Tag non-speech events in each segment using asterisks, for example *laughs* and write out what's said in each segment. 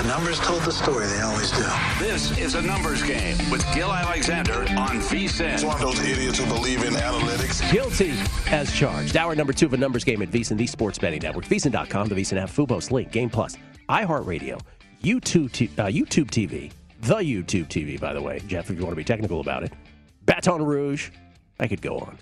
The numbers told the story. They always do. This is a numbers game with Gil Alexander on VSIN. It's one of those idiots who believe in analytics. Guilty as charged. Hour number two of a numbers game at VSIN, the sports betting network. VSIN.com, the VSIN app, Fubo's Link, Game Plus, iHeartRadio, YouTube, t- uh, YouTube TV, the YouTube TV, by the way, Jeff, if you want to be technical about it. Baton Rouge. I could go on.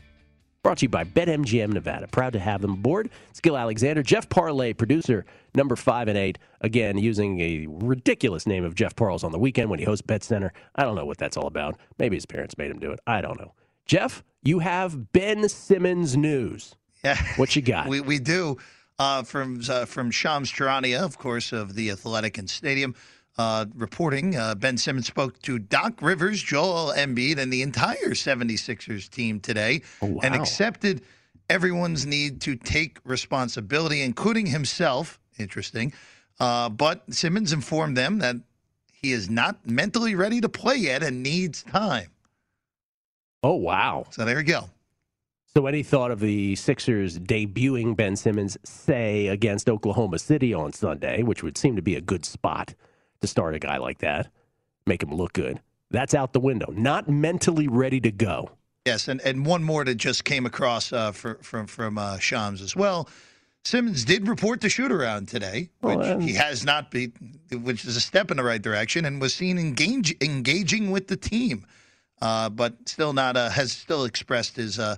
Brought to you by BetMGM Nevada. Proud to have them aboard. Skill Alexander, Jeff Parlay, producer number five and eight. Again, using a ridiculous name of Jeff Parles on the weekend when he hosts Bet Center. I don't know what that's all about. Maybe his parents made him do it. I don't know. Jeff, you have Ben Simmons news. Yeah. What you got? *laughs* we, we do. Uh, from uh, from Shams Charania, of course, of the Athletic and Stadium. Uh, reporting, uh, Ben Simmons spoke to Doc Rivers, Joel Embiid, and the entire 76ers team today oh, wow. and accepted everyone's need to take responsibility, including himself. Interesting. Uh, but Simmons informed them that he is not mentally ready to play yet and needs time. Oh, wow. So there you go. So, any thought of the Sixers debuting Ben Simmons, say, against Oklahoma City on Sunday, which would seem to be a good spot to start a guy like that, make him look good? That's out the window. Not mentally ready to go. Yes, and, and one more that just came across uh, for, from from uh, Shams as well. Simmons did report the shoot around today, which well, he has not been, which is a step in the right direction, and was seen engage, engaging with the team, uh, but still not uh, has still expressed his uh,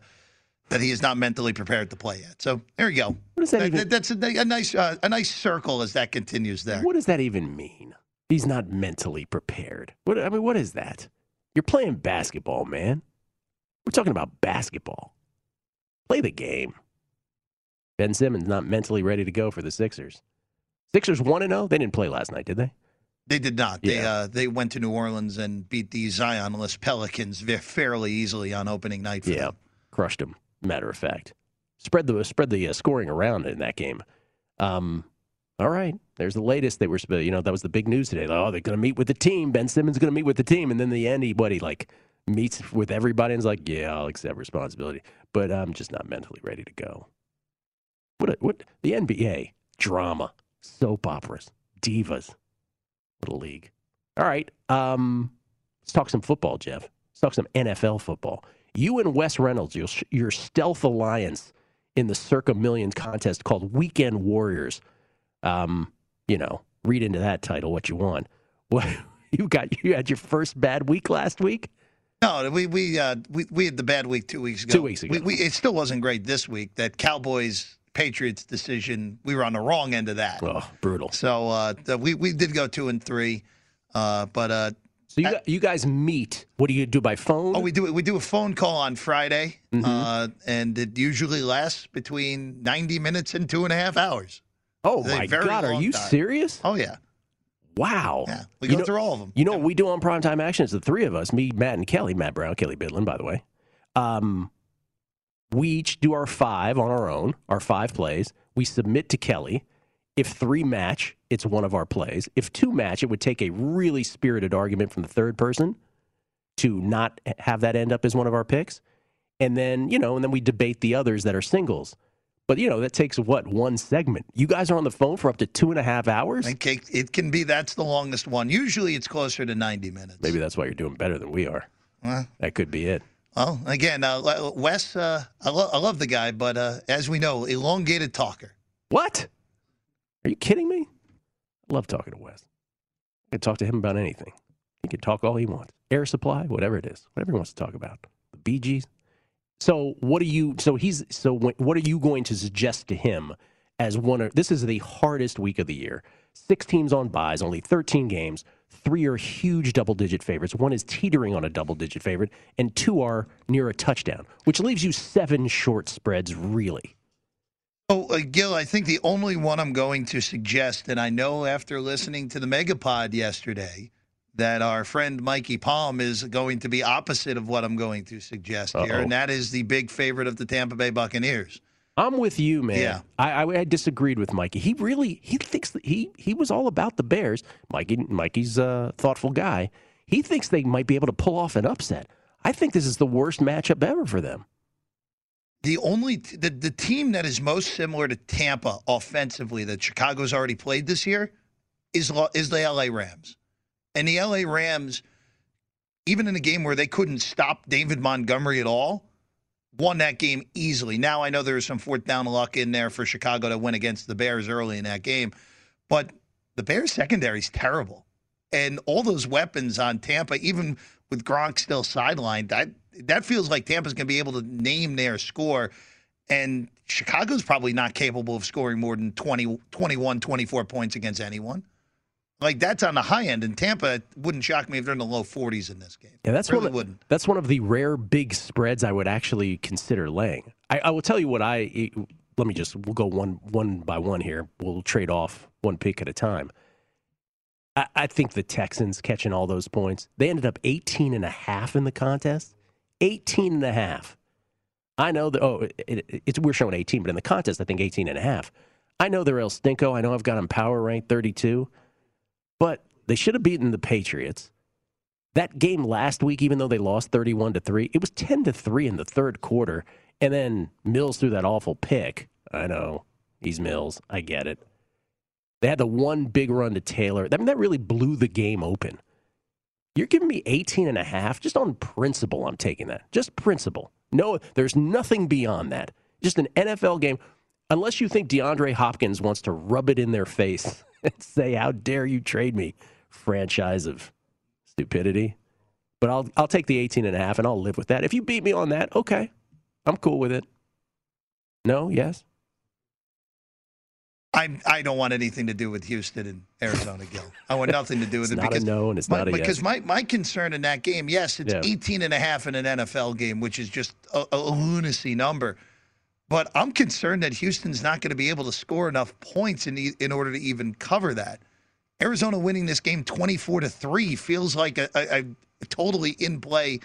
that he is not mentally prepared to play yet. So there you go. What does that, that even? That's a, a nice uh, a nice circle as that continues there. What does that even mean? He's not mentally prepared. What I mean, what is that? You're playing basketball, man. We're talking about basketball. Play the game. Ben Simmons not mentally ready to go for the Sixers. Sixers 1 0. They didn't play last night, did they? They did not. Yeah. They uh, they went to New Orleans and beat the Zionless Pelicans fairly easily on opening night. yeah, them. crushed them. Matter of fact, spread the spread the uh, scoring around in that game. Um, all right, there's the latest. They were, you know, that was the big news today. Like, oh, they're going to meet with the team. Ben Simmons going to meet with the team, and then the end, he like meets with everybody and is like, yeah, I'll accept responsibility, but I'm just not mentally ready to go. What a, what the NBA drama, soap operas, divas. A league. All right. Um, let's talk some football, Jeff. Let's talk some NFL football. You and Wes Reynolds, your, your stealth alliance in the Circa Millions contest called Weekend Warriors. Um, you know, read into that title what you want. *laughs* What you got? You had your first bad week last week. No, we we uh, we we had the bad week two weeks ago. Two weeks ago. We, we, it still wasn't great this week. That Cowboys Patriots decision, we were on the wrong end of that. Oh, brutal. So uh, we we did go two and three. Uh, but uh, so you, you guys meet. What do you do by phone? Oh, we do we do a phone call on Friday, mm-hmm. uh, and it usually lasts between ninety minutes and two and a half hours. Oh my God, are you time. serious? Oh yeah. Wow. Yeah, we go you know, through all of them. You know what we do on primetime action? It's the three of us, me, Matt, and Kelly. Matt Brown, Kelly Bidlin, by the way. Um, we each do our five on our own, our five plays. We submit to Kelly. If three match, it's one of our plays. If two match, it would take a really spirited argument from the third person to not have that end up as one of our picks. And then, you know, and then we debate the others that are singles. But you know that takes what one segment. You guys are on the phone for up to two and a half hours. Okay, it can be. That's the longest one. Usually, it's closer to ninety minutes. Maybe that's why you're doing better than we are. that could be it. Well, again, uh, Wes, uh, I, lo- I, love the guy, but uh, as we know, elongated talker. What? Are you kidding me? I love talking to Wes. I can talk to him about anything. He can talk all he wants. Air supply, whatever it is, whatever he wants to talk about. The Bee Gees, so what are you? So he's so what are you going to suggest to him as one of? This is the hardest week of the year. Six teams on buys, only 13 games. Three are huge double digit favorites. One is teetering on a double digit favorite, and two are near a touchdown, which leaves you seven short spreads, really. Oh, uh, Gil, I think the only one I'm going to suggest, and I know after listening to the Megapod yesterday, that our friend Mikey Palm is going to be opposite of what I'm going to suggest Uh-oh. here, and that is the big favorite of the Tampa Bay Buccaneers. I'm with you, man. Yeah. I, I, I disagreed with Mikey. He really he thinks he he was all about the Bears. Mikey Mikey's a thoughtful guy. He thinks they might be able to pull off an upset. I think this is the worst matchup ever for them. The only the, the team that is most similar to Tampa offensively that Chicago's already played this year is is the LA Rams. And the LA Rams, even in a game where they couldn't stop David Montgomery at all, won that game easily. Now I know there was some fourth down luck in there for Chicago to win against the Bears early in that game, but the Bears secondary is terrible. And all those weapons on Tampa, even with Gronk still sidelined, that that feels like Tampa's going to be able to name their score. And Chicago's probably not capable of scoring more than 20, 21, 24 points against anyone. Like that's on the high end, and Tampa It wouldn't shock me if they're in the low 40s in this game. Yeah, that's really one. Of, wouldn't. That's one of the rare big spreads I would actually consider laying. I, I will tell you what I. Let me just. We'll go one one by one here. We'll trade off one pick at a time. I, I think the Texans catching all those points. They ended up 18 and a half in the contest. 18 and a half. I know that. Oh, it, it, it's we're showing 18, but in the contest, I think 18 and a half. I know they're El Stinko. I know I've got them power ranked 32. But they should have beaten the Patriots. That game last week, even though they lost 31 to 3, it was 10 to 3 in the third quarter. And then Mills threw that awful pick. I know. He's Mills. I get it. They had the one big run to Taylor. I mean, that really blew the game open. You're giving me 18 and a half just on principle. I'm taking that. Just principle. No, there's nothing beyond that. Just an NFL game. Unless you think DeAndre Hopkins wants to rub it in their face *laughs* say, "How dare you trade me?" Franchise of stupidity. But I'll I'll take the 18 and a half and I'll live with that. If you beat me on that, okay. I'm cool with it. No, yes. I I don't want anything to do with Houston and Arizona, Gil. I want nothing to do with it because no and it's my, not a because yes. my my concern in that game, yes, it's yeah. 18 and a half in an NFL game, which is just a, a lunacy number. But I'm concerned that Houston's not going to be able to score enough points in in order to even cover that. Arizona winning this game 24 to 3 feels like a, a, a totally in play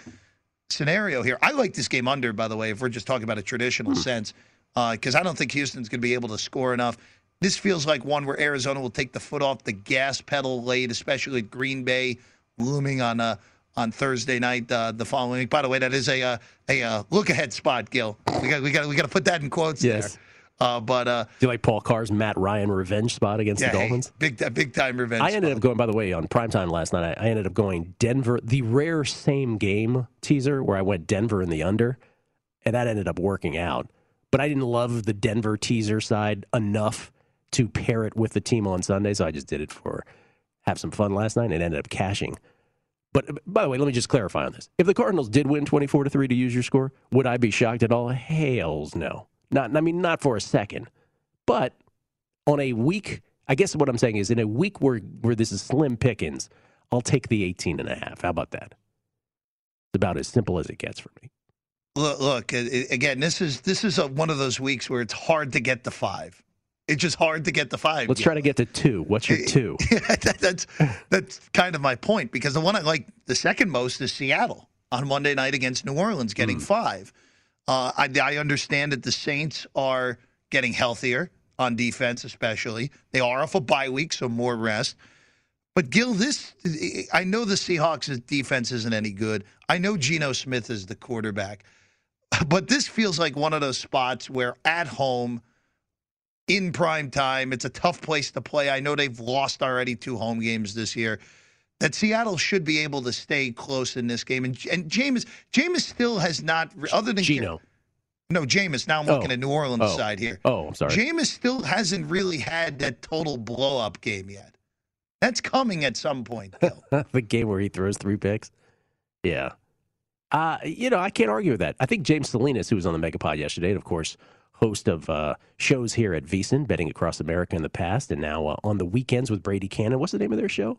scenario here. I like this game under, by the way, if we're just talking about a traditional mm. sense, because uh, I don't think Houston's going to be able to score enough. This feels like one where Arizona will take the foot off the gas pedal late, especially with Green Bay looming on a on Thursday night uh, the following week. By the way, that is a uh, a uh, look ahead spot, Gil. We got we got we got to put that in quotes yes. there. Uh, but uh, do you like Paul Carr's Matt Ryan revenge spot against yeah, the Dolphins? Hey, big big time revenge. I ended spot. up going. By the way, on primetime last night, I, I ended up going Denver. The rare same game teaser where I went Denver in the under, and that ended up working out. But I didn't love the Denver teaser side enough to pair it with the team on Sunday, so I just did it for have some fun last night and it ended up cashing. But by the way, let me just clarify on this. If the Cardinals did win 24 to 3 to use your score, would I be shocked at all? Hails no. Not I mean not for a second. But on a week, I guess what I'm saying is in a week where where this is slim pickings, I'll take the 18 and a half. How about that? It's about as simple as it gets for me. Look, look again. This is this is a, one of those weeks where it's hard to get the five. It's just hard to get the five. Let's try to get to two. What's your *laughs* two? *laughs* that, that's that's kind of my point because the one I like the second most is Seattle on Monday night against New Orleans, getting mm. five. Uh, I, I understand that the Saints are getting healthier on defense, especially. They are off a bye week, so more rest. But Gil, this I know the Seahawks' defense isn't any good. I know Geno Smith is the quarterback, but this feels like one of those spots where at home in prime time. It's a tough place to play. I know they've lost already two home games this year. That Seattle should be able to stay close in this game, and and Jameis Jameis still has not other than Geno. No, Jameis. Now I'm looking oh. at New Orleans oh. side here. Oh, I'm sorry. Jameis still hasn't really had that total blow up game yet. That's coming at some point. *laughs* the game where he throws three picks. Yeah. Uh, you know, I can't argue with that. I think James Salinas, who was on the Megapod yesterday, and of course, host of uh, shows here at VSiN, betting across America in the past, and now uh, on the weekends with Brady Kannon. What's the name of their show?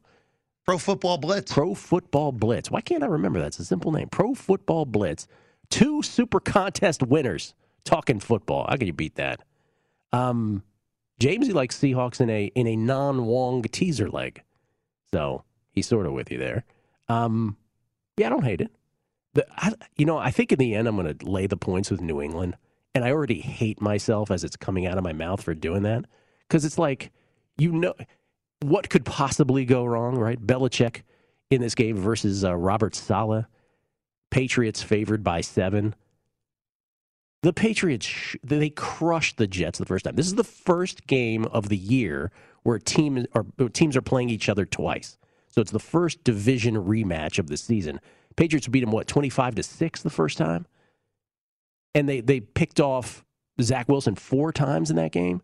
Pro Football Blitz. Pro Football Blitz. Why can't I remember that? It's a simple name. Pro Football Blitz. Two super contest winners talking football. How can you beat that? Um, James, he likes Seahawks in a in a non Wong teaser leg, so he's sort of with you there. Um, yeah, I don't hate it. The, I, you know, I think in the end, I'm going to lay the points with New England. And I already hate myself as it's coming out of my mouth for doing that. Because it's like, you know, what could possibly go wrong, right? Belichick in this game versus uh, Robert Saleh. Patriots favored by seven. The Patriots, they crushed the Jets the first time. This is the first game of the year where team teams are playing each other twice. So it's the first division rematch of the season. Patriots beat them what twenty five to six the first time and they they picked off Zach Wilson four times in that game.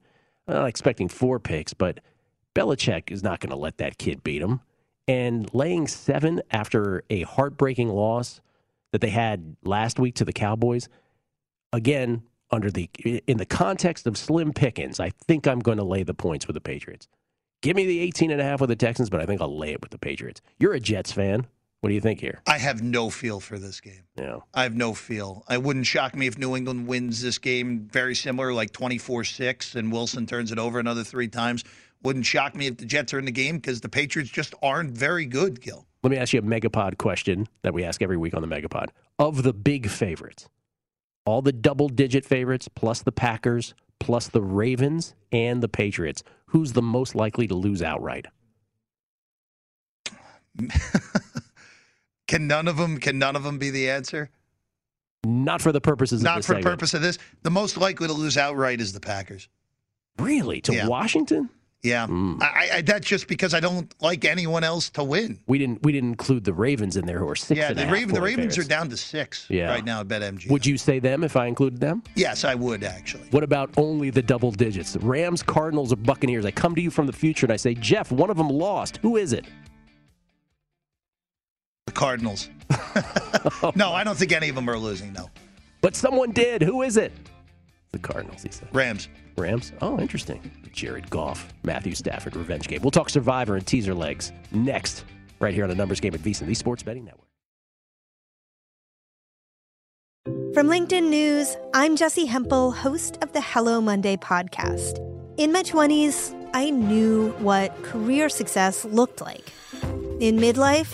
I'm not expecting four picks, but Belichick is not going to let that kid beat him. And laying seven after a heartbreaking loss that they had last week to the Cowboys, again under the in the context of slim pickings, I think I'm going to lay the points with the Patriots. Give me the 18 and a half with the Texans, but I think I'll lay it with the Patriots. You're a Jets fan. What do you think here? I have no feel for this game. Yeah. I have no feel. It wouldn't shock me if New England wins this game very similar, like 24 6, and Wilson turns it over another three times. Wouldn't shock me if the Jets are in the game because the Patriots just aren't very good, Gil. Let me ask you a Megapod question that we ask every week on the Megapod. Of the big favorites, all the double digit favorites, plus the Packers, plus the Ravens and the Patriots, who's the most likely to lose outright? *laughs* Can none of them? Can none of them be the answer? Not for the purposes. Not for the purpose of this. The most likely to lose outright is the Packers. Really, to yeah. Washington? Yeah, mm. I, I, that's just because I don't like anyone else to win. We didn't. We didn't include the Ravens in there, who are six. Yeah, the Raven, the Ravens are down to six yeah. right now at BetMGM. Would you say them if I included them? Yes, I would actually. What about only the double digits? Rams, Cardinals, or Buccaneers? I come to you from the future and I say, Jeff, one of them lost. Who is it? The Cardinals. *laughs* no, I don't think any of them are losing, no. But someone did. Who is it? The Cardinals, he said. Rams. Rams? Oh, interesting. Jared Goff, Matthew Stafford, revenge game. We'll talk Survivor and teaser legs next, right here on the Numbers Game at VSiN, the Sports Betting Network. From LinkedIn News, I'm Jessi Hempel, host of the Hello Monday podcast. In my 20s, I knew what career success looked like. In midlife,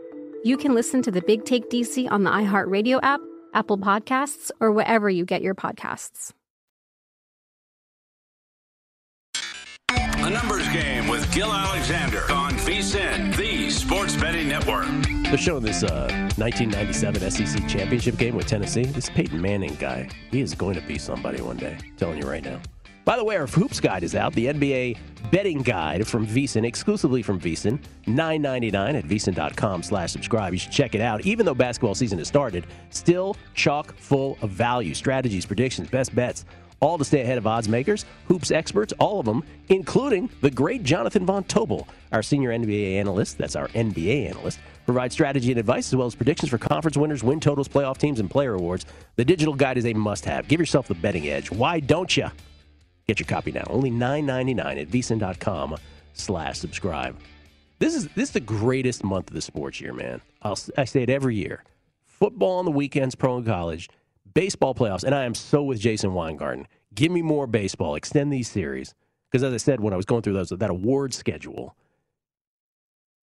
you can listen to the Big Take DC on the iHeartRadio app Apple Podcasts, or wherever you get your podcasts. The Numbers Game with Gil Alexander on VSIN, the Sports Betting Network. They're showing this uh, 1997 SEC championship game with Tennessee. This Peyton Manning guy, he is going to be somebody one day. I'm telling you right now. By the way, our Hoops Guide is out, the NBA betting guide from VSIN, exclusively from VSIN, $9.99 at VSIN.com slash subscribe. You should check it out. Even though basketball season has started, still chock full of value, strategies, predictions, best bets, all to stay ahead of odds makers, hoops experts, all of them, including the great Jonathan Von Tobel, our senior NBA analyst. That's our NBA analyst. Provide strategy and advice as well as predictions for conference winners, win totals, playoff teams, and player awards. The digital guide is a must have. Give yourself the betting edge. Why don't you? Get your copy now. Only $9.99 at vsin.com slash subscribe. This is this is the greatest month of the sports year, man. I'll, I say it every year. Football on the weekends, pro and college, baseball playoffs, and I am so with Jason Weingarten. Give me more baseball. Extend these series. Because as I said when I was going through those that award schedule,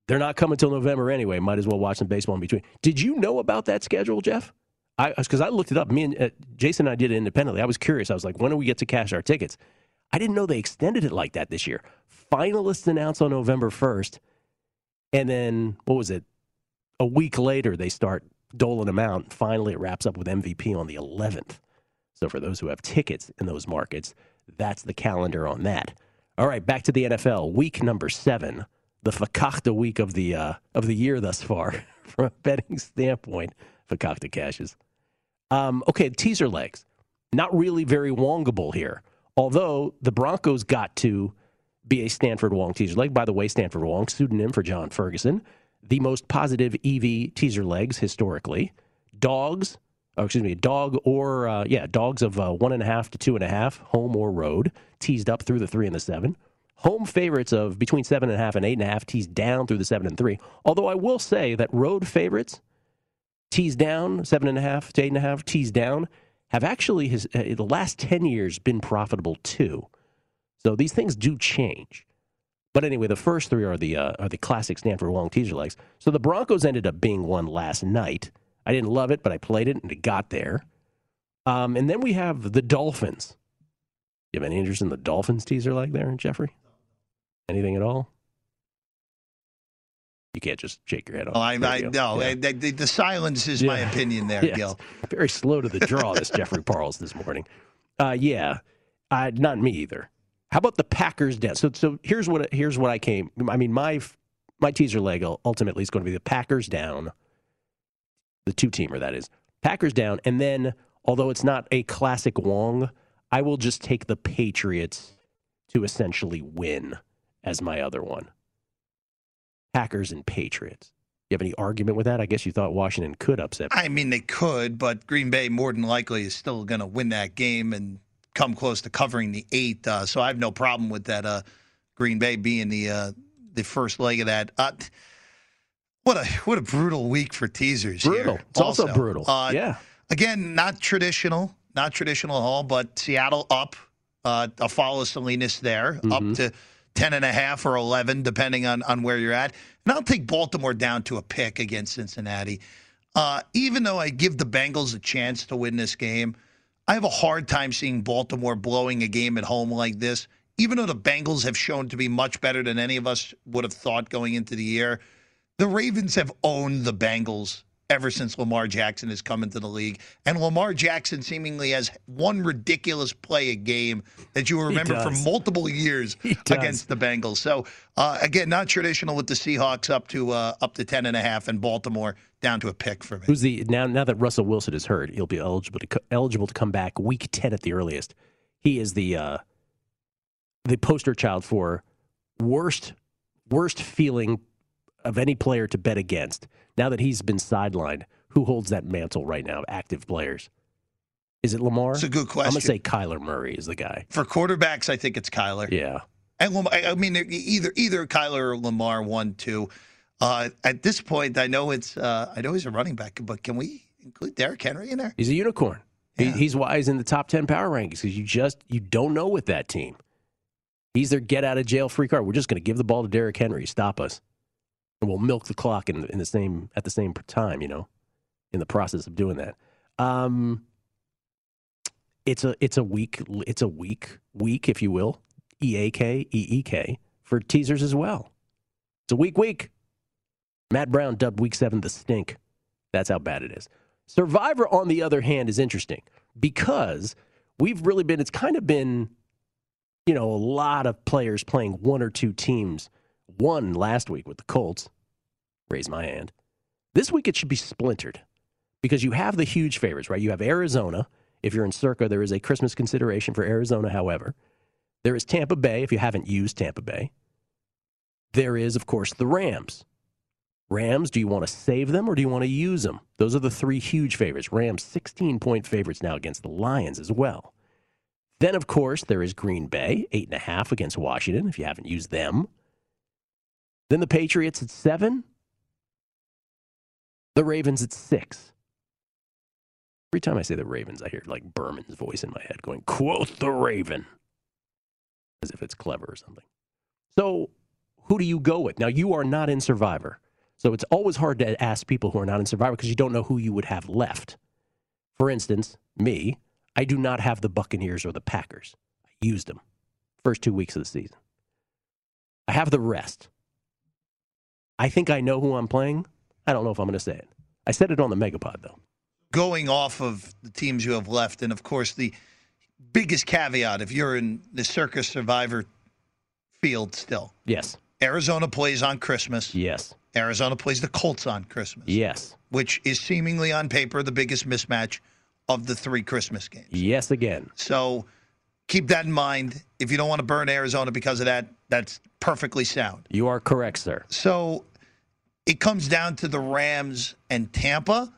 they're not coming till November anyway. Might as well watch some baseball in between. Did you know about that schedule, Jeff? I because I looked it up. Me and uh, Jason and I did it independently. I was curious. I was like, when do we get to cash our tickets? I didn't know they extended it like that this year. Finalists announced on November first, and then what was it? A week later, they start doling them out. Finally, it wraps up with MVP on the 11th. So for those who have tickets in those markets, that's the calendar on that. All right, back to the NFL. Week number seven, the fakakta week of the uh, of the year thus far, *laughs* from a betting standpoint. Fakakta cashes. Um, okay, teaser legs. Not really very wongable here. Although the Broncos got to be a Stanford Wong teaser leg. By the way, Stanford Wong, pseudonym for John Ferguson, the most positive EV teaser legs historically. Dogs, oh, excuse me, dog or, uh, yeah, dogs of uh, one and a half to two and a half, home or road, teased up through the three and the seven. Home favorites of between seven and a half and eight and a half, teased down through the seven and three. Although I will say that road favorites tees down, seven and a half to eight and a half, tees down, have actually his uh, the last ten years been profitable too. So these things do change. But anyway, the first three are the uh, are the classic Stanford Wong teaser legs. So the Broncos ended up being one last night. I didn't love it, but I played it and it got there. Um, and then we have the Dolphins. You have any interest in the Dolphins teaser leg there, Jeffrey? Anything at all? You can't just shake your head off. Oh, I, I no. Yeah. The, the, the silence is my opinion there, *laughs* Yes. Gil. Very slow to the draw, this *laughs* Jeffrey Parles this morning. Uh, yeah, uh, not me either. How about the Packers down? So, so here's what here's what I came. I mean, my my teaser leg ultimately is going to be the Packers down, the two teamer that is Packers down, and then although it's not a classic Wong, I will just take the Patriots to essentially win as my other one. Packers and Patriots. You have any argument with that? I guess you thought Washington could upset. I mean, they could, but Green Bay more than likely is still going to win that game and come close to covering the eight. Uh, so I have no problem with that. Uh, Green Bay being the uh, the first leg of that. Uh, what a what a brutal week for teasers. Brutal. Here It's also brutal. Uh, Yeah. Again, not traditional, not traditional at all, but Seattle up. Uh, a follow Salinas there, Mm-hmm. up to 10 and a half or 11, depending on, on where you're at. And I'll take Baltimore down to a pick against Cincinnati. Uh, even though I give the Bengals a chance to win this game, I have a hard time seeing Baltimore blowing a game at home like this. Even though the Bengals have shown to be much better than any of us would have thought going into the year, the Ravens have owned the Bengals ever since Lamar Jackson has come into the league. And Lamar Jackson seemingly has one ridiculous play a game that you will remember for multiple years against the Bengals. So uh, again, not traditional with the Seahawks up to uh, up to ten and a half and Baltimore down to a pick for me. Who's the now? Now that Russell Wilson is hurt, he'll be eligible to eligible to come back week ten at the earliest. He is the uh, the poster child for worst worst feeling of any player to bet against. Now that he's been sidelined, who holds that mantle right now? Active players. Is it Lamar? It's a good question. I'm gonna say Kyler Murray is the guy. For quarterbacks, I think it's Kyler. Yeah. And Lamar, I mean, either either Kyler or Lamar, one, two. Uh, at this point, I know it's uh, I know he's a running back, but can we include Derrick Henry in there? He's a unicorn. He, he's why he's in the top ten power rankings because you just you don't know with that team. He's their get out of jail free card. We're just going to give the ball to Derrick Henry. Stop us, we'll milk the clock in, in the same at the same time. You know, in the process of doing that. Um, it's a it's a week it's a week week if you will E A K E E K for teasers as well. It's a week week. Matt Brown dubbed week seven the stink. That's how bad it is. Survivor, on the other hand, is interesting because we've really been, it's kind of been, you know, a lot of players playing one or two teams. One last week with the Colts. Raise my hand. This week it should be splintered because you have the huge favorites, right? You have Arizona. If you're in Circa, there is a Christmas consideration for Arizona, however. There is Tampa Bay if you haven't used Tampa Bay. There is, of course, the Rams. Rams, do you want to save them or do you want to use them? Those are the three huge favorites. Rams, 16 point favorites now against the Lions as well. Then, of course, there is Green Bay, eight and a half against Washington if you haven't used them. Then the Patriots at seven. The Ravens at six. Every time I say the Ravens, I hear like Berman's voice in my head going, quote the Raven, as if it's clever or something. So, who do you go with? Now, you are not in Survivor. So, it's always hard to ask people who are not in Survivor because you don't know who you would have left. For instance, me, I do not have the Buccaneers or the Packers. I used them first two weeks of the season. I have the rest. I think I know who I'm playing. I don't know if I'm going to say it. I said it on the Megapod, though. Going off of the teams you have left, and of course the biggest caveat if you're in the Circa Survivor field still. Yes. Arizona plays on Christmas. Yes. Arizona plays the Colts on Christmas. Yes. Which is seemingly on paper the biggest mismatch of the three Christmas games. Yes, again. So keep that in mind. If you don't want to burn Arizona because of that, that's perfectly sound. You are correct, sir. So it comes down to the Rams and Tampa.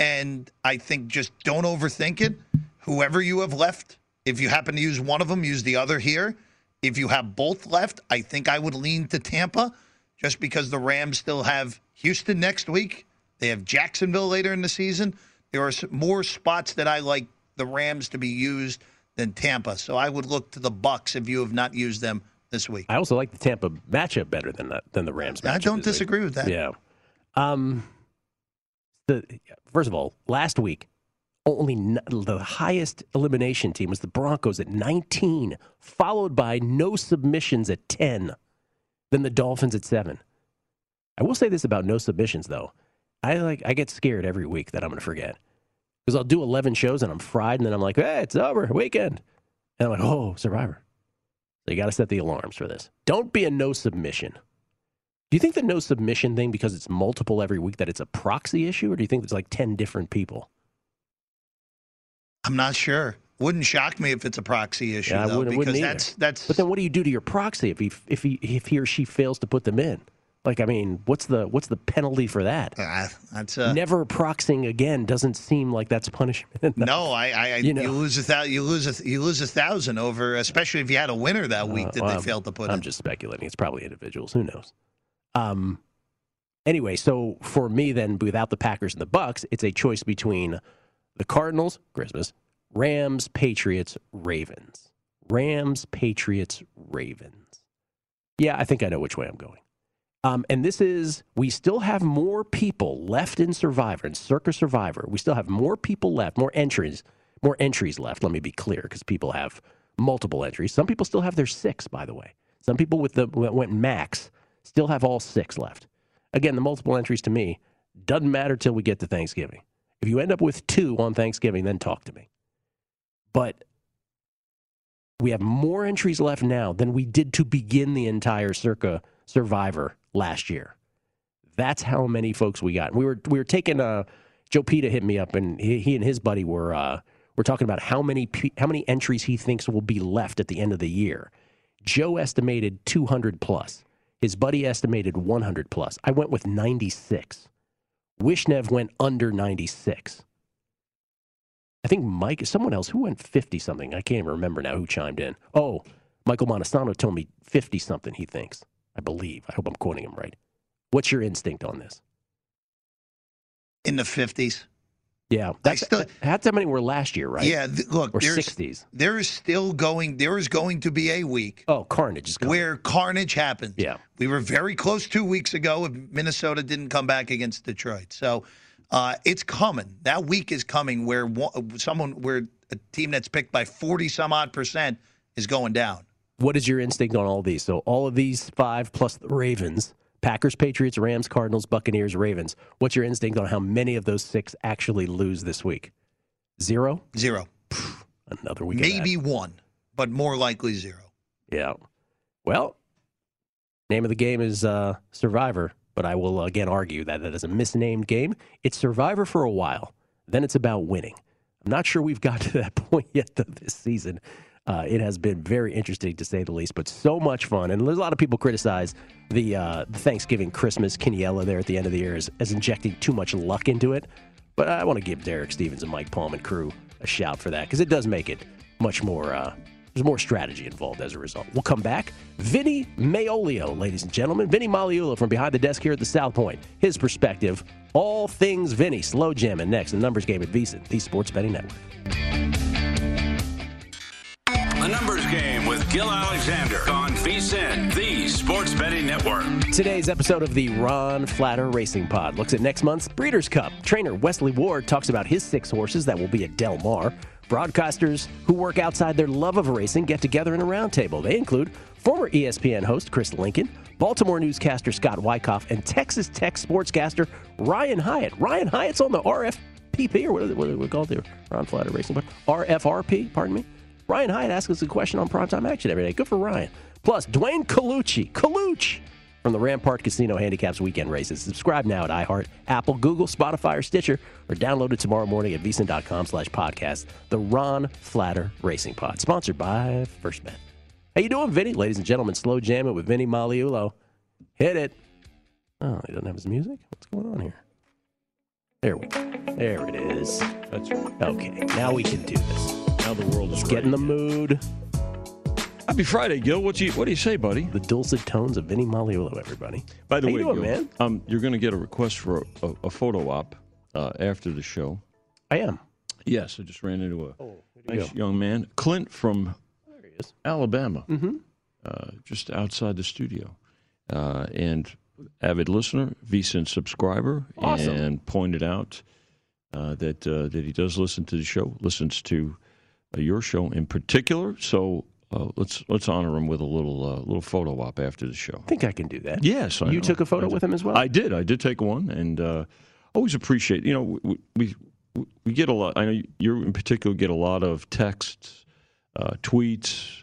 And I think just don't overthink it. Whoever you have left, if you happen to use one of them, use the other here. If you have both left, I think I would lean to Tampa just because the Rams still have Houston next week. They have Jacksonville later in the season. There are more spots that I like the Rams to be used than Tampa. So I would look to the Bucks if you have not used them this week. I also like the Tampa matchup better than the, than the Rams. Matchup. I don't this week. disagree with that. Yeah. Um. The first of all, last week, only n- the highest elimination team was the Broncos at 19, followed by no submissions at 10, then the Dolphins at seven. I will say this about no submissions though. I like I get scared every week that I'm going to forget because I'll do 11 shows and I'm fried, and then I'm like, hey, it's over, weekend, and I'm like, oh, Survivor. So you got to set the alarms for this. Don't be a no submission. Do you think the no submission thing, because it's multiple every week, that it's a proxy issue, or do you think there's like 10 different people? I'm not sure. Wouldn't shock me if it's a proxy issue Yeah, though, wouldn't, because wouldn't that's that's. But then what do you do to your proxy if he if he if he or she fails to put them in? Like, I mean, what's the what's the penalty for that? that's uh, Never proxying again doesn't seem like that's punishment. No, I, I, You you, lose a thousand. You lose a, you lose a thousand over, especially if you had a winner that week Uh, that well, they I'm- failed to put I'm in. just speculating. It's probably individuals. Who knows? Um. Anyway, so for me, then without the Packers and the Bucks, it's a choice between the Cardinals, Christmas, Rams, Patriots, Ravens, Rams, Patriots, Ravens. Yeah, I think I know which way I'm going. Um, and this is, we still have more people left in Survivor, in Circa Survivor. We still have more people left, more entries, more entries left. Let me be clear, because people have multiple entries. Some people still have their six, by the way. Some people with the went max still have all six left. Again, the multiple entries to me doesn't matter till we get to Thanksgiving. If you end up with two on Thanksgiving, then talk to me. But we have more entries left now than we did to begin the entire Circa Survivor last year. That's how many folks we got. We were we were taking uh Joe Pita hit me up and he, he and his buddy were uh were talking about how many how many entries he thinks will be left at the end of the year. Joe estimated 200 plus. His buddy estimated 100 plus. I went with 96. Wishnev went under 96. I think Mike, someone else who went 50 something. I can't even remember now who chimed in. Oh, Michael Montesano told me 50 something he thinks. I believe. I hope I'm quoting him right. What's your instinct on this? in the fifties. Yeah, that's that's how many were last year, right? Yeah, th- look, or there's, 60s. There is still going. There is going to be a week. Oh, carnage is coming. where carnage happens. Yeah. we were very close two weeks ago if Minnesota didn't come back against Detroit. So uh, it's coming. That week is coming where one, someone, where a team that's picked by forty some odd percent is going down. What is your instinct on all these? So all of these five plus the Ravens, Packers, Patriots, Rams, Cardinals, Buccaneers, Ravens. What's your instinct on how many of those six actually lose this week? Zero. Zero. Another week. Maybe one, but more likely zero. Yeah. Well, name of the game is uh, Survivor, but I will again argue that that is a misnamed game. It's Survivor for a while, then it's about winning. I'm not sure we've got to that *laughs* point yet though, this season. Uh, it has been very interesting to say the least, but so much fun. And there's a lot of people criticize the, uh, Thanksgiving Christmas Quiniela there at the end of the year as, as injecting too much luck into it. But I want to give Derek Stevens and Mike Palm and crew a shout for that because it does make it much more. Uh, there's more strategy involved as a result. We'll come back. Vinny Magliulo, ladies and gentlemen. Vinny Magliulo from behind the desk here at the South Point. His perspective. All things Vinny. Slow jamming next. The numbers game at VSiN, the Sports Betting Network. A numbers game with Gil Alexander on VSIN, the Sports Betting Network. Today's episode of the Ron Flatter Racing Pod looks at next month's Breeders' Cup. Trainer Wesley Ward talks about his six horses that will be at Del Mar. Broadcasters who work outside their love of racing get together in a roundtable. They include former ESPN host Chris Lincoln, Baltimore newscaster Scott Wyckoff, and Texas Tech sportscaster Ryan Hyatt. Ryan Hyatt's on the RFPP, or what, do we call it? The Ron Flatter Racing Pod? RFRP, pardon me. Ryan Hyatt asks us a question on primetime action every day. Good for Ryan. Plus, Dwayne Colucci, Colucci from the Rampart Casino Handicaps Weekend Races. Subscribe now at iHeart, Apple, Google, Spotify, or Stitcher, or download it tomorrow morning at vsin.com slash podcast. The Ron Flatter Racing Pod, sponsored by First Bet. How you doing, Vinny? Ladies and gentlemen, slow jam it with Vinny Magliulo. Hit it. Oh, he doesn't have his music? What's going on here? There we go. There it is. That's right. Okay, now we can do this. Now the world is get in the mood. Happy Friday, Gil. What do you What do you say, buddy? The dulcet tones of Vinny Magliulo, everybody. By the How way, you doing, Gil, man? Um, you're going to get a request for a, a, a photo op uh, after the show. I am. Yes, I just ran into a you nice go. young man, Clint from Alabama, mm-hmm. uh, just outside the studio, uh, and avid listener, VSIN subscriber, Awesome. and pointed out uh, that uh, that he does listen to the show, listens to your show in particular. So uh, let's let's honor him with a little uh, little photo op after the show. I think I can do that. Yes, I you know. took a photo with him as well. I did. I did take one, and uh, always appreciate. You know, we, we we get a lot. I know you in particular get a lot of texts, uh, tweets.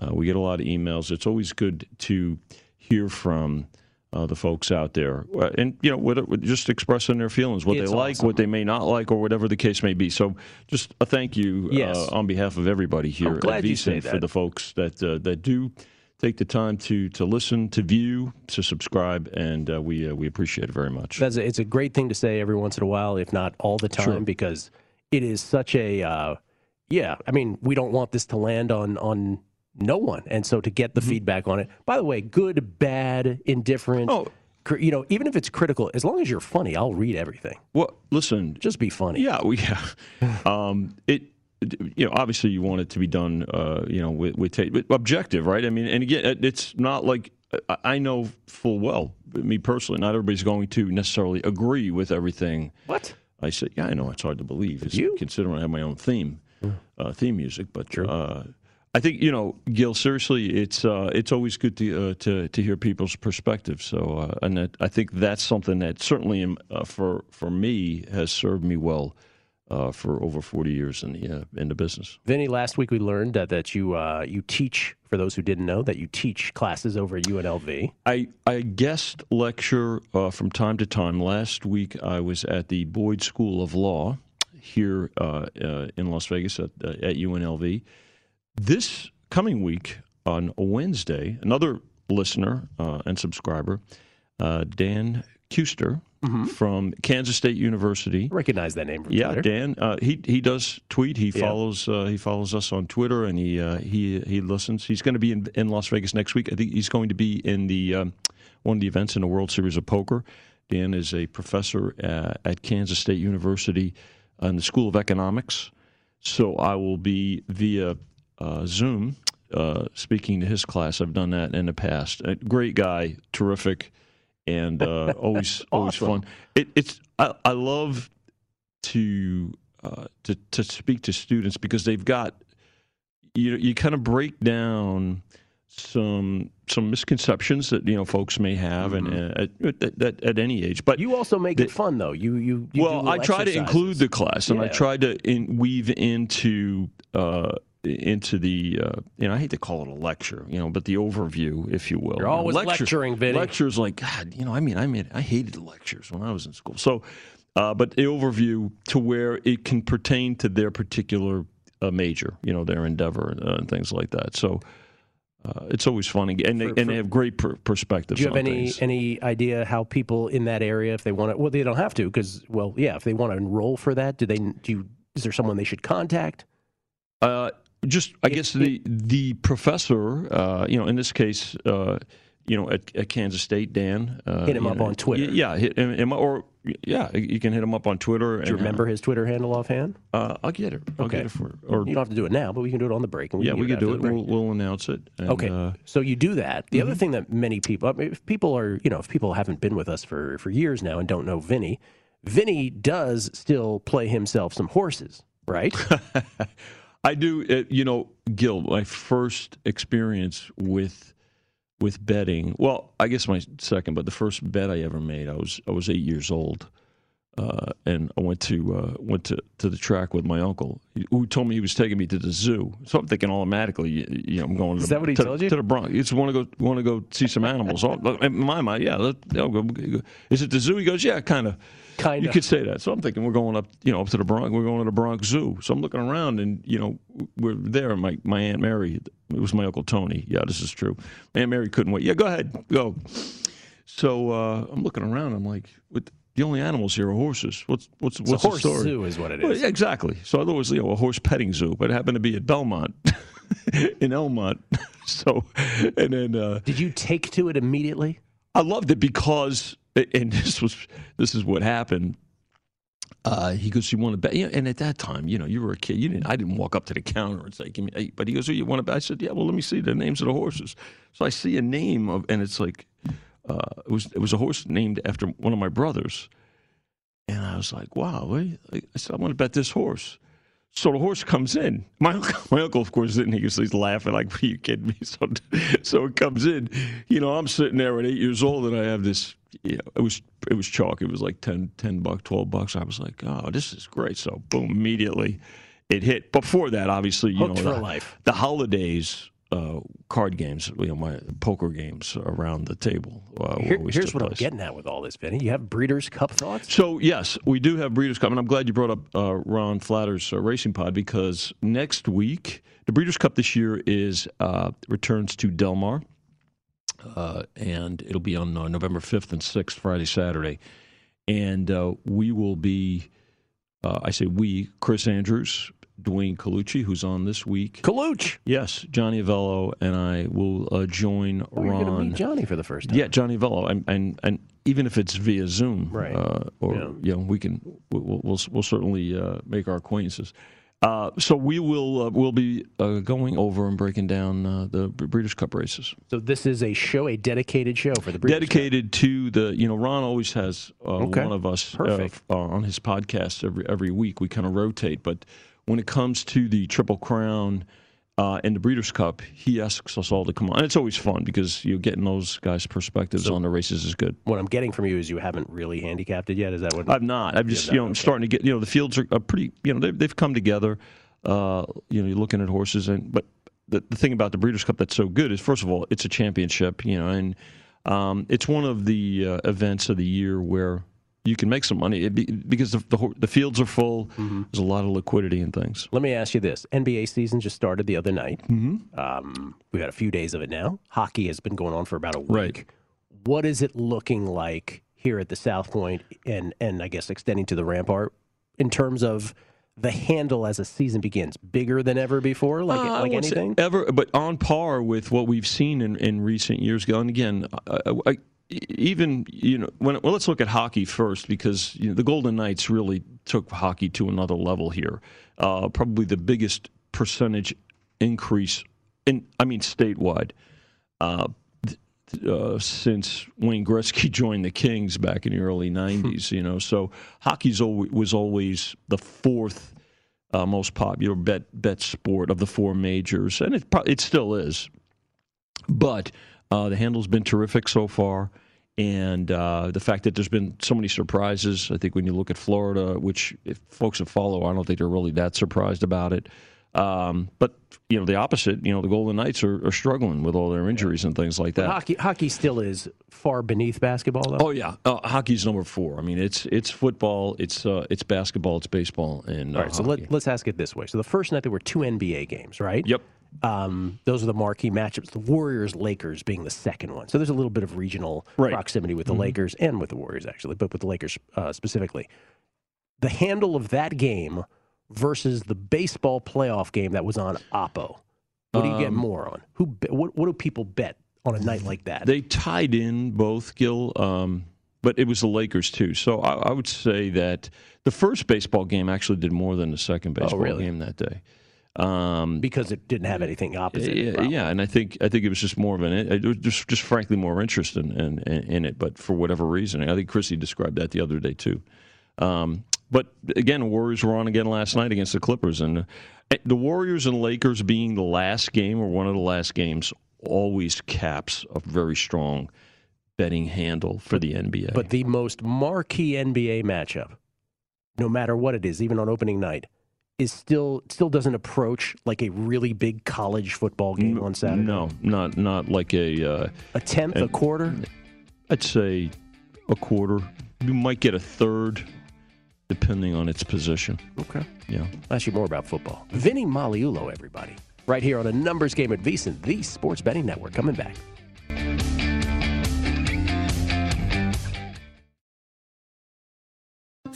Uh, we get a lot of emails. It's always good to hear from. Uh, the folks out there, Uh, and you know, what, just expressing their feelings, what It's they like, awesome. what they may not like, or whatever the case may be. So, just a thank you Yes. uh, on behalf of everybody here at VSiN for the folks that uh, that do take the time to to listen, to view, to subscribe, and uh, we uh, we appreciate it very much. That's a, it's a great thing to say every once in a while, if not all the time, Sure. because it is such a uh, yeah. I mean, we don't want this to land on on no one, and so to get the Mm-hmm. feedback on it. By the way, good, bad, indifferent. Oh. You know, even if it's critical, as long as you're funny, I'll read everything. Well, listen, just be funny. Yeah, we yeah. *laughs* um, it you know obviously you want it to be done uh, you know with, with ta- with objective, right? I mean, and again, it's not like I- know full well, me personally, not everybody's going to necessarily agree with everything. What I say, yeah, I know it's hard to believe, it's, considering I have my own theme, uh, theme music, but. Uh, I think you know, Gil. Seriously, it's uh, it's always good to uh, to to hear people's perspectives. So, uh, and that, I think that's something that certainly um, uh, for for me has served me well uh, for over forty years in the uh, in the business. Vinny, last week we learned that, that you uh, you teach. For those who didn't know, that you teach classes over at UNLV. I, I guest lecture uh, from time to time. Last week I was at the Boyd School of Law here uh, uh, in Las Vegas at, uh, at UNLV. This coming week on Wednesday, another listener uh, and subscriber, uh, Dan Kuster from Kansas State University. Recognize that name from Yeah, Twitter. Dan. Uh, he he does tweet. He Yeah. follows uh, he follows us on Twitter, and he uh, he he listens. He's going to be in, in Las Vegas next week. I think he's going to be in the um, one of the events in the World Series of Poker. Dan is a professor uh, at Kansas State University in the School of Economics. So I will be via Zoom uh, speaking to his class. I've done that in the past. A great guy, terrific, and uh, *laughs* always always fun. It, it's I, I love to uh, to to speak to students because they've got you you kind of break down some some misconceptions that you know folks may have and uh, at, at, at, at any age but Mm-hmm. you also make it fun though you you, you well i try to include the class and i try to in, weave into uh into the uh, you know I hate to call it a lecture you know but the overview if you will You're always lecturing, Vinny. lectures like God you know I mean I mean I hated lectures when I was in school so uh, but the overview to where it can pertain to their particular uh, major you know their endeavor uh, and things like that so uh, it's always fun and, and, they, and they have great per- perspectives Do you have any things. any idea how people in that area, if they want to? Well, they don't have to because, well, yeah, if they want to enroll for that, do they? Do you? Is there someone they should contact? Uh, just, I guess the the professor, uh, you know, in this case, uh, you know, at, at Kansas State, Dan, uh, Hit him up know, on Twitter. Yeah, hit him, or yeah, you can hit him up on Twitter. Do you and, remember his Twitter handle offhand? Uh, I'll get it. I'll okay. get it for. Or you don't have to do it now, but we can do it on the break. And yeah, we can do it. We'll, we'll announce it. And, okay, Uh, so you do that. The Mm-hmm. other thing that many people, I mean, if people are, you know, if people haven't been with us for for years now and don't know Vinny, Vinny does still play himself some horses, right? *laughs* I do. Uh, you know, Gil, my first experience with with betting. Well, I guess my second, but the first bet I ever made, I was I was eight years old, uh, and I went to uh, went to, to the track with my uncle, who told me he was taking me to the zoo. So I'm thinking automatically, you, you know, I'm going. Is to, that what he to, told you? To the Bronx. He just want to go want to go see some animals. Oh, in my mind, yeah. Let, go. Is it the zoo? He goes, yeah, kind of. Kind You could say that. So I'm thinking we're going up, you know, up to the Bronx. We're going to the Bronx Zoo. So I'm looking around, and you know, we're there. My my aunt Mary, it was my uncle Tony. Yeah, this is true. Aunt Mary couldn't wait. Yeah, go ahead, go. So uh, I'm looking around. I'm like, what, the only animals here are horses. What's what's It's a what's horse the story? Horse zoo is what it is. Well, yeah, exactly. So I thought it was you know a horse petting zoo, but it happened to be at Belmont *laughs* in Elmont. *laughs* so, and then uh, Did you take to it immediately? I loved it because, and this was this is what happened. Uh, he goes, "You want to bet?" And at that time, you know, you were a kid. You didn't. I didn't walk up to the counter and say, "Give me." But he goes, "Oh, you want to bet?" I said, "Yeah." Well, let me see the names of the horses. So I see a name of, and it's like, uh, it was it was a horse named after one of my brothers, and I was like, "Wow!" I said, "I want to bet this horse." So the horse comes in. My uncle, my uncle, of course, didn't. He was he's laughing like, "Are you kidding me?" *laughs* So, so it comes in. You know, I'm sitting there at eight years old, and I have this. Know, it was it was chalk. It was like 10, 10 bucks, twelve bucks. I was like, "Oh, this is great!" So boom, immediately it hit. Before that, obviously, you Hooked know, the, the holidays. Uh, card games, you know, my poker games around the table. Uh, Here- here's what I'm getting at with all this, Benny. You have Breeders' Cup thoughts? So yes, we do have Breeders' Cup, and I'm glad you brought up uh, Ron Flatter's uh, Racing Pod because next week the Breeders' Cup this year is uh, returns to Del Mar, uh, and it'll be on uh, November 5th and 6th, Friday, Saturday, and uh, we will be. Uh, I say we, Chris Andrews, Dwayne Colucci, who's on this week. Colucci. Yes, Johnny Avello and I will uh, join Oh, you're Ron. going to meet Johnny for the first time. Yeah, Johnny Avello, and and, and even if it's via Zoom, Right. Uh, or Yeah. you know, we can we'll we'll, we'll certainly uh, make our acquaintances. Uh, so we will uh, we'll be uh, going over and breaking down uh, the Breeders' Cup races. So this is a show, a dedicated show for the Breeders' Cup. Dedicated to the, you know, Ron always has uh, Okay. one of us on his podcast every every week. We kind of rotate, but when it comes to the Triple Crown uh, and the Breeders' Cup, he asks us all to come on. And it's always fun because you're getting those guys' perspectives on the races is good. What I'm getting from you is you haven't really handicapped it yet. Is that what? I'm not. I'm just, you know, I'm starting to get, you know, the fields are, are pretty, you know, they've, they've come together. Uh, you know, you're looking at horses, and but the, the thing about the Breeders' Cup that's so good is, first of all, it's a championship, you know, and um, it's one of the uh, events of the year where you can make some money it be, because the, the the fields are full. Mm-hmm. There's a lot of liquidity and things. Let me ask you this: NBA season just started the other night. Mm-hmm. Um, we've had a few days of it now. Hockey has been going on for about a week. Right. What is it looking like here at the South Point, and and I guess extending to the Rampart, in terms of the handle as a season begins? Bigger than ever before, like Uh, like anything. ever, but on par with what we've seen in, in recent years. And again, I, I, even you know, when well, let's look at hockey first because you know, the Golden Knights really took hockey to another level here. Uh, probably the biggest percentage increase in, I mean, statewide. Uh, th- uh, since Wayne Gretzky *laughs* joined the Kings back in the early '90s, you know, so hockey's always, was always the fourth uh, most popular bet bet sport of the four majors, and it pro- it still is. But uh, the handle's been terrific so far, and uh, the fact that there's been so many surprises. I think when you look at Florida, which if folks that follow, I don't think they're really that surprised about it. Um, but you know the opposite. You know the Golden Knights are, are struggling with all their injuries and things like that. Hockey hockey still is far beneath basketball, though. Oh yeah, uh, hockey's number four. I mean, it's it's football, it's uh, it's basketball, it's baseball, and uh, All right, so hockey. let, let's ask it this way. So the first night there were two NBA games, right? Yep. Um, those are the marquee matchups. The Warriors Lakers being the second one. So there's a little bit of regional Right. proximity with the Mhm. Lakers and with the Warriors, actually, but with the Lakers uh, specifically. The handle of that game versus the baseball playoff game that was on Oppo. What do you get Um, more on? Who? be- What, what do people bet on a night like that? They tied in both, Gil, um, but it was the Lakers too. So I, I would say that the first baseball game actually did more than the second baseball Oh, really? game that day. Um, because it didn't have anything opposite. yeah, probably. yeah, and I think I think it was just more of an just just frankly more interest in, in in it, but for whatever reason, I think Chrissy described that the other day too. Um, but again, Warriors were on again last night against the Clippers, and uh, the Warriors and Lakers being the last game or one of the last games always caps a very strong betting handle for the NBA. But the most marquee NBA matchup, no matter what it is, even on opening night, is still still doesn't approach like a really big college football game on Saturday. No, not not like a uh, a tenth, a quarter. I'd say a quarter. You might get a third, depending on its position. Okay. Yeah. I'll ask you more about football. Vinny Magliulo, everybody, right here on a numbers game at VSiN, the Sports Betting Network. Coming back.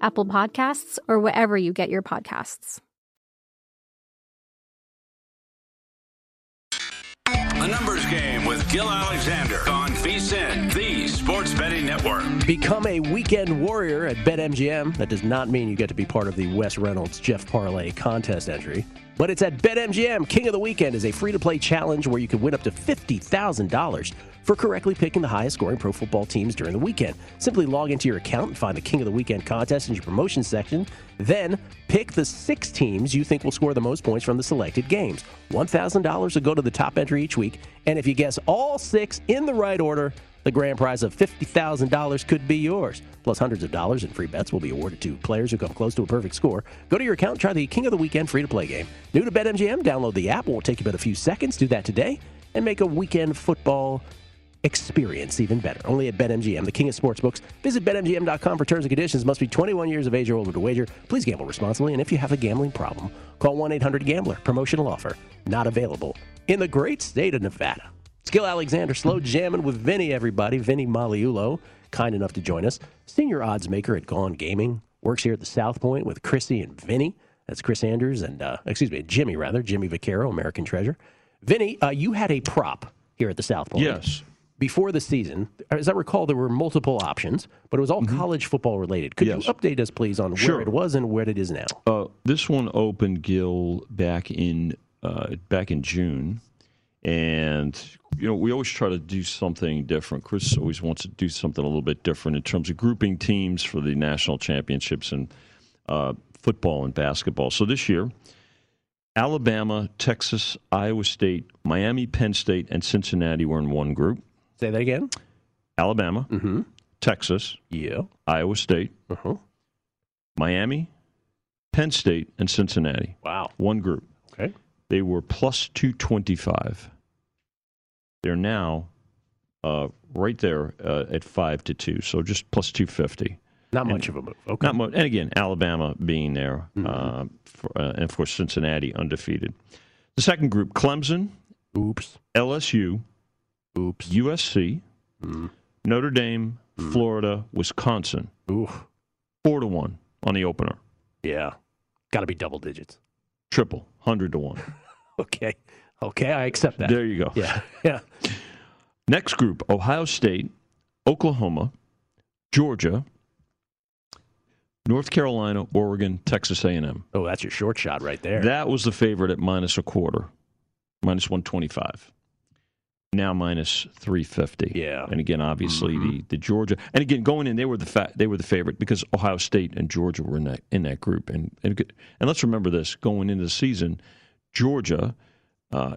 Apple Podcasts, or wherever you get your podcasts. A numbers game with Gil Alexander on VSIN, the sports betting network. Become a weekend warrior at BetMGM. That does not mean you get to be part of the Wes Reynolds Jeff Parlay contest entry. But it's at BetMGM. King of the Weekend is a free to play challenge where you can win up to $50,000 for correctly picking the highest scoring pro football teams during the weekend. Simply log into your account and find the King of the Weekend contest in your promotion section. Then pick the six teams you think will score the most points from the selected games. $1,000 will go to the top entry each week. And if you guess all six in the right order, the grand prize of $50,000 could be yours. Plus, hundreds of dollars in free bets will be awarded to players who come close to a perfect score. Go to your account try the King of the Weekend free to play game. New to BetMGM, download the app. It will take you but a few seconds. Do that today and make a weekend football experience even better. Only at BetMGM, the king of sportsbooks. Visit BetMGM.com for terms and conditions. Must be 21 years of age or older to wager. Please gamble responsibly. And if you have a gambling problem, call 1 800 Gambler. Promotional offer not available in the great state of Nevada. Skill Alexander, slow jamming with Vinny, everybody. Vinny Magliulo, kind enough to join us. Senior odds maker at Gaughan Gaming. Works here at the South Point with Chrissy and Vinny. That's Chris Andrews and, uh, excuse me, Jimmy, rather. Jimmy Vaccaro, American Treasure. Vinny, uh, you had a prop here at the South Point. Yes. Before the season, as I recall, there were multiple options, but it was all college football related. Could Yes. you update us, please, on Sure. where it was and where it is now? Uh, this one opened Gil back in uh, back in June, and you know we always try to do something different. Chris always wants to do something a little bit different in terms of grouping teams for the national championships and uh, football and basketball. So this year, Alabama, Texas, Iowa State, Miami, Penn State, and Cincinnati were in one group. Say that again. Alabama, Mm-hmm. Texas, Yeah. Iowa State, Uh-huh. Miami, Penn State, and Cincinnati. Wow. One group. Okay. They were plus 225. They're now uh, right there uh, at 5 to 2, so just plus 250. Not And- much of a move. Okay. Not much. And again, Alabama being there, uh, for, uh, and of course, Cincinnati undefeated. The second group Clemson, Oops. LSU, Oops. USC, Notre Dame, Florida, Wisconsin. Oof. Four to one on the opener. Yeah. Got to be double digits. Triple, 100 to one. *laughs* Okay. Okay, I accept that. There you go. Yeah. *laughs* Yeah. Next group Ohio State, Oklahoma, Georgia, North Carolina, Oregon, Texas A&M. Oh, that's your short shot right there. That was the favorite at minus a quarter, minus 125. Now minus 350. Yeah. And again, obviously the, the Georgia and again going in they were the fa- they were the favorite because Ohio State and Georgia were in that in that group and and, and let's remember this going into the season, Georgia uh,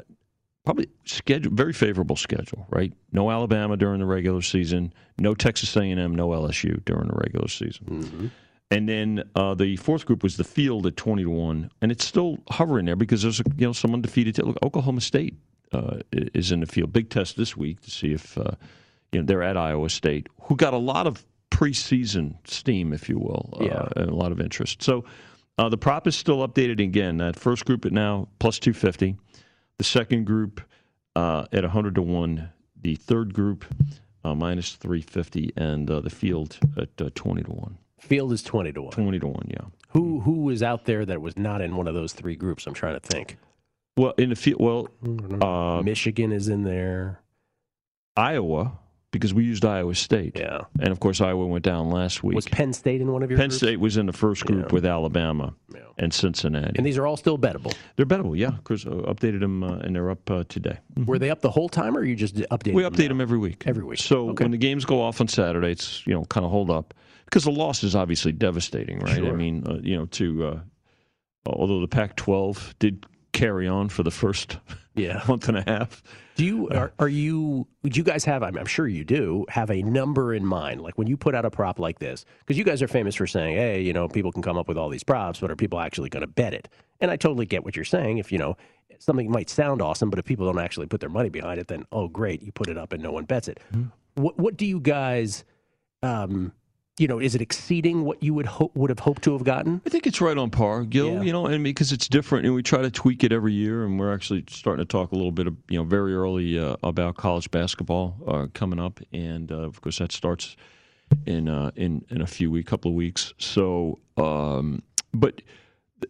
probably schedule very favorable schedule, right? No Alabama during the regular season, no Texas A&M, no LSU during the regular season. And then uh, the fourth group was the field at twenty to one, and it's still hovering there because there's a, you know some undefeated. Look, Oklahoma State uh, is in the field. Big test this week to see if uh, you know they're at Iowa State, who got a lot of preseason steam, if you will, uh, Yeah. and a lot of interest. So uh, the prop is still updated again. That first group at now plus two fifty, the second group uh, at hundred to one, the third group uh, minus three fifty, and uh, the field at uh, twenty to one. Field is 20 to 1. 20 to 1, yeah. Who who was out there that was not in one of those three groups? I'm trying to think. Well, in the field, well, uh, Michigan is in there. Iowa, because we used Iowa State. Yeah. And of course, Iowa went down last week. Was Penn State in one of your Penn groups? State was in the first group Yeah. with Alabama and Cincinnati. And these are all still bettable. They're bettable, yeah. Chris uh, updated them, uh, and they're up uh, today. Were they up the whole time, or you just updated? We them update now? them every week. Every week. So when the games go off on Saturday, it's you know kind of hold up because the loss is obviously devastating, right? I mean, uh, you know, to uh, although the Pac-12 did carry on for the first Yeah. *laughs* month and a half. Do you are, are you? Do you guys have? I'm, I'm sure you do have a number in mind. Like when you put out a prop like this, because you guys are famous for saying, "Hey, you know, people can come up with all these props, but are people actually going to bet it?" And I totally get what you're saying. If you know something might sound awesome, but if people don't actually put their money behind it, then oh, great, you put it up and no one bets it. What What do you guys? Um, you know, is it exceeding what you would hope would have hoped to have gotten? I think it's right on par, Gil. You know, and because it's different, and we try to tweak it every year, and we're actually starting to talk a little bit, of, you know, very early uh, about college basketball uh, coming up, and uh, of course that starts in uh, in in a few week, couple of weeks. So, um, but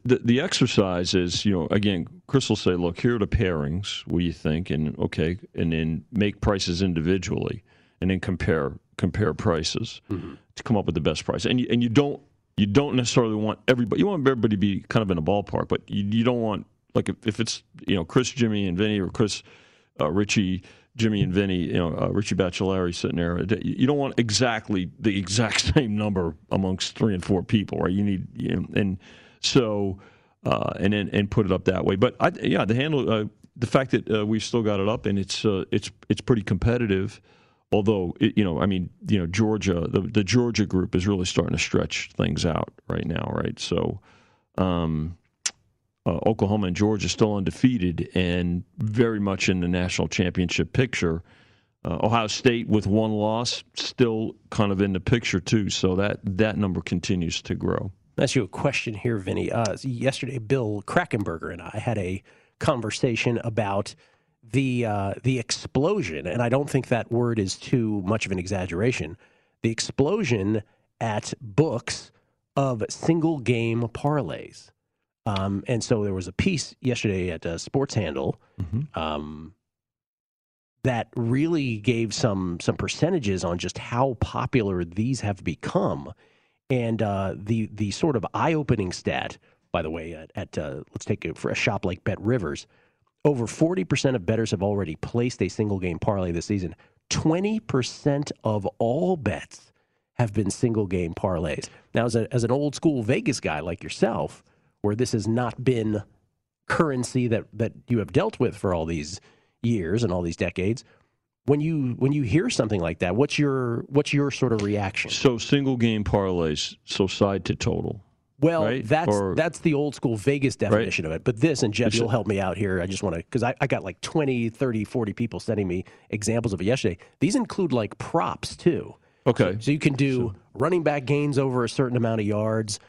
the the exercise is, you know, again, Chris will say, look, here are the pairings. What do you think? And okay, and then make prices individually, and then compare compare prices to come up with the best price. And you, and you don't you don't necessarily want everybody. You want everybody to be kind of in a ballpark, but you, you don't want like if, if it's you know Chris, Jimmy, and Vinny, or Chris, uh, Richie, Jimmy, and Vinny, you know uh, Richie Baccellieri sitting there. You you don't want exactly the exact *laughs* same number amongst three and four people, right? You need you know, and so uh, and then and put it up that way. But I, yeah, the handle uh, the fact that uh, we've still got it up and it's uh, it's it's pretty competitive. Although you know, I mean, you know, Georgia, the, the Georgia group is really starting to stretch things out right now, right? So, um, uh, Oklahoma and Georgia still undefeated and very much in the national championship picture. Uh, Ohio State with one loss still kind of in the picture too, so that that number continues to grow. Ask you a question here, Vinny. Uh, yesterday, Bill Krackomberger and I had a conversation about the uh, the explosion, and I don't think that word is too much of an exaggeration. The explosion at books of single game parlays. Um, and so there was a piece yesterday at uh, Sports Handle um, that really gave some some percentages on just how popular these have become, and uh, the the sort of eye opening stat, by the way, at, at uh, let's take it for a shop like Bet Rivers, over forty percent of bettors have already placed a single game parlay this season. Twenty percent of all bets have been single game parlays. Now, as, a, as an old school Vegas guy like yourself, where this has not been currency that, that you have dealt with for all these years and all these decades, when you when you hear something like that, what's your what's your sort of reaction? So single game parlays, so side to total. Well, right? that's Or- that's the old school Vegas definition of it. But this, and Jeff, you'll help me out here. I just want to, because I, I got like 20, 30, 40 people sending me examples of it yesterday. These include like props too. Okay. So you can do running back gains over a certain amount of yards,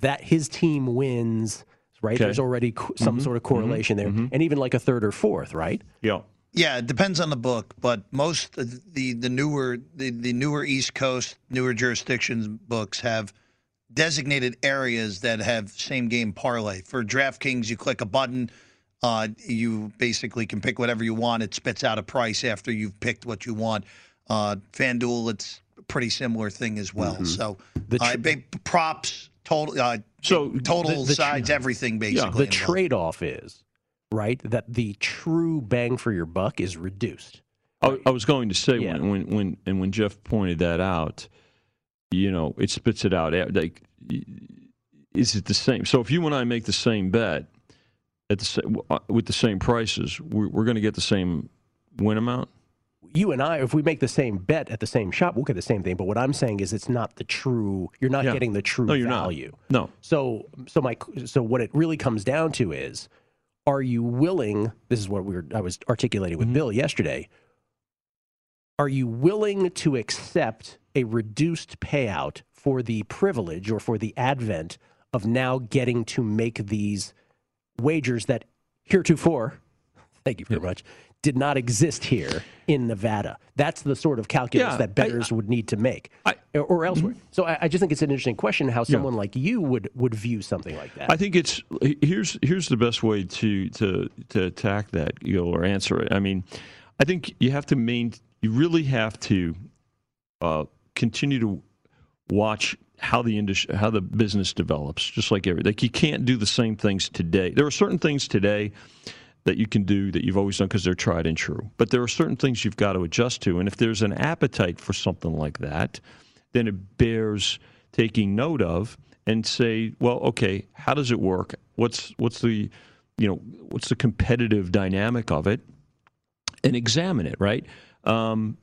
that his team wins, right? Okay. There's already co- some Mhm, sort of correlation there. And even like a third or fourth, right? Yeah. Yeah, it depends on the book, but most of the the newer the, the newer East Coast, newer jurisdictions books have designated areas that have same game parlay. For DraftKings, you click a button, uh, you basically can pick whatever you want. It spits out a price after you've picked what you want. Uh, FanDuel, it's a pretty similar thing as well. Mhm. So The tr- uh, big props, total, uh, So total the- the tr- sides, everything basically. The involved. trade off is, right, that the true bang for your buck is reduced. I, I was going to say when, when when and when Jeff pointed that out, you know, it spits it out. eh, Like, is it the same? So if you and I make the same bet at the uh, with the same prices, we're, we're going to get the same win amount. you and I, if we make the same bet at the same shop, we'll get the same thing. But what I'm saying is, it's not the true. You're not Yeah. getting the true No, you're not. value. No. So, so my, so what it really comes down to is, are you willing? This is what we were. I was articulating Mm-hmm. with Bill yesterday. Are you willing to accept a reduced payout for the privilege or for the advent of now getting to make these wagers that heretofore, thank you very much, did not exist here in Nevada. That's the sort of calculus Yeah, that bettors would need to make, or, or elsewhere. Mm-hmm. So I, I just think it's an interesting question how someone like you would would view something like that. I think it's here's here's the best way to to to attack that, you know, or answer it. I mean, I think you have to main you really have to uh, continue to watch how the industry how the business develops, just like every like you can't do the same things today. There are certain things today that you can do that you've always done because they're tried and true. But there are certain things you've got to adjust to. And if there's an appetite for something like that, then it bears taking note of and say, well, okay, how does it work? What's what's the you know what's the competitive dynamic of it, and examine it. Right. Um,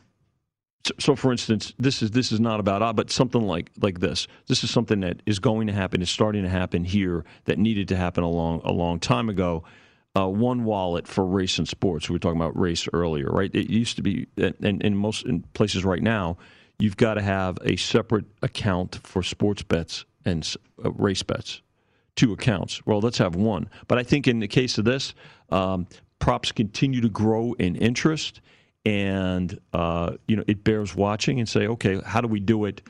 so, so, for instance, this is this is not about odd, but something like like this. This is something that is going to happen. Is starting to happen here. That needed to happen a long a long time ago. Uh, one wallet for race and sports. We were talking about race earlier, right? It used to be, and in most in places right now, you've got to have a separate account for sports bets and uh, race bets. Two accounts. Well, let's have one. But I think in the case of this, um, props continue to grow in interest, and uh, you know it bears watching and say, okay, how do we do it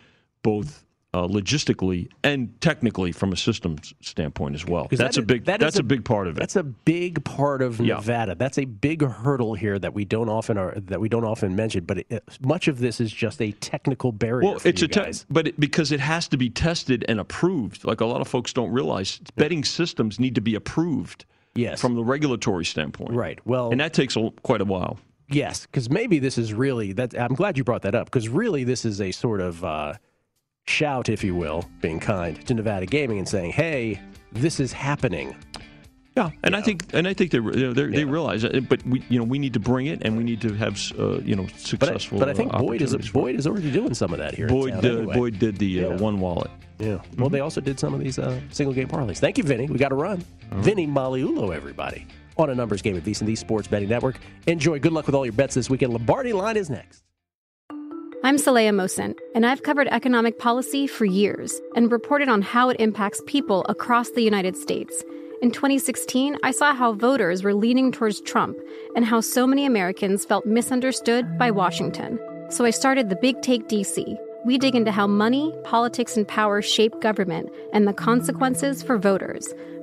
both uh, logistically and technically from a systems standpoint as well? That's that a big. that that's a, big part of it. That's a big part of Yeah. Nevada. That's a big hurdle here that we don't often are that we don't often mention. But it, much of this is just a technical barrier. Well, it's a te- but it, because it has to be tested and approved. Like a lot of folks don't realize, betting systems need to be approved. Yes. from the regulatory standpoint. Right. Well, and that takes a, quite a while. Yes, because maybe this is really that. I'm glad you brought that up because really this is a sort of uh, shout, if you will, being kind to Nevada gaming and saying, "Hey, this is happening." Yeah, and I think and I think they you know, they're- they realize it, but we you know we need to bring it and we need to have uh, you know But I, successful. but I think uh, Boyd is. Boyd is already doing some of that here. Boyd did, anyway. Boyd did the uh, one wallet. Yeah. Well, they also did some of these uh, single game parlays. Thank you, Vinny. We got to run. Vinny Magliulo, everybody. On a numbers game at VSiN, the Sports Betting Network. Enjoy. Good luck with all your bets this weekend. Lombardi line is next. I'm Saleha Mohsin, and I've covered economic policy for years and reported on how it impacts people across the United States. In 2016, I saw how voters were leaning towards Trump and how so many Americans felt misunderstood by Washington. So I started the Big Take DC. We dig into how money, politics, and power shape government and the consequences for voters.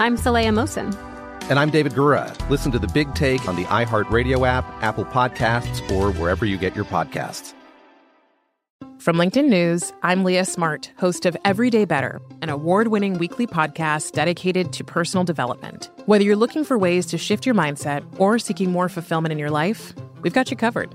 I'm Saleha Mohsin. And I'm David Gura. Listen to the Big Take on the iHeartRadio app, Apple Podcasts, or wherever you get your podcasts. From LinkedIn News, I'm Leah Smart, host of Everyday Better, an award winning weekly podcast dedicated to personal development. Whether you're looking for ways to shift your mindset or seeking more fulfillment in your life, we've got you covered.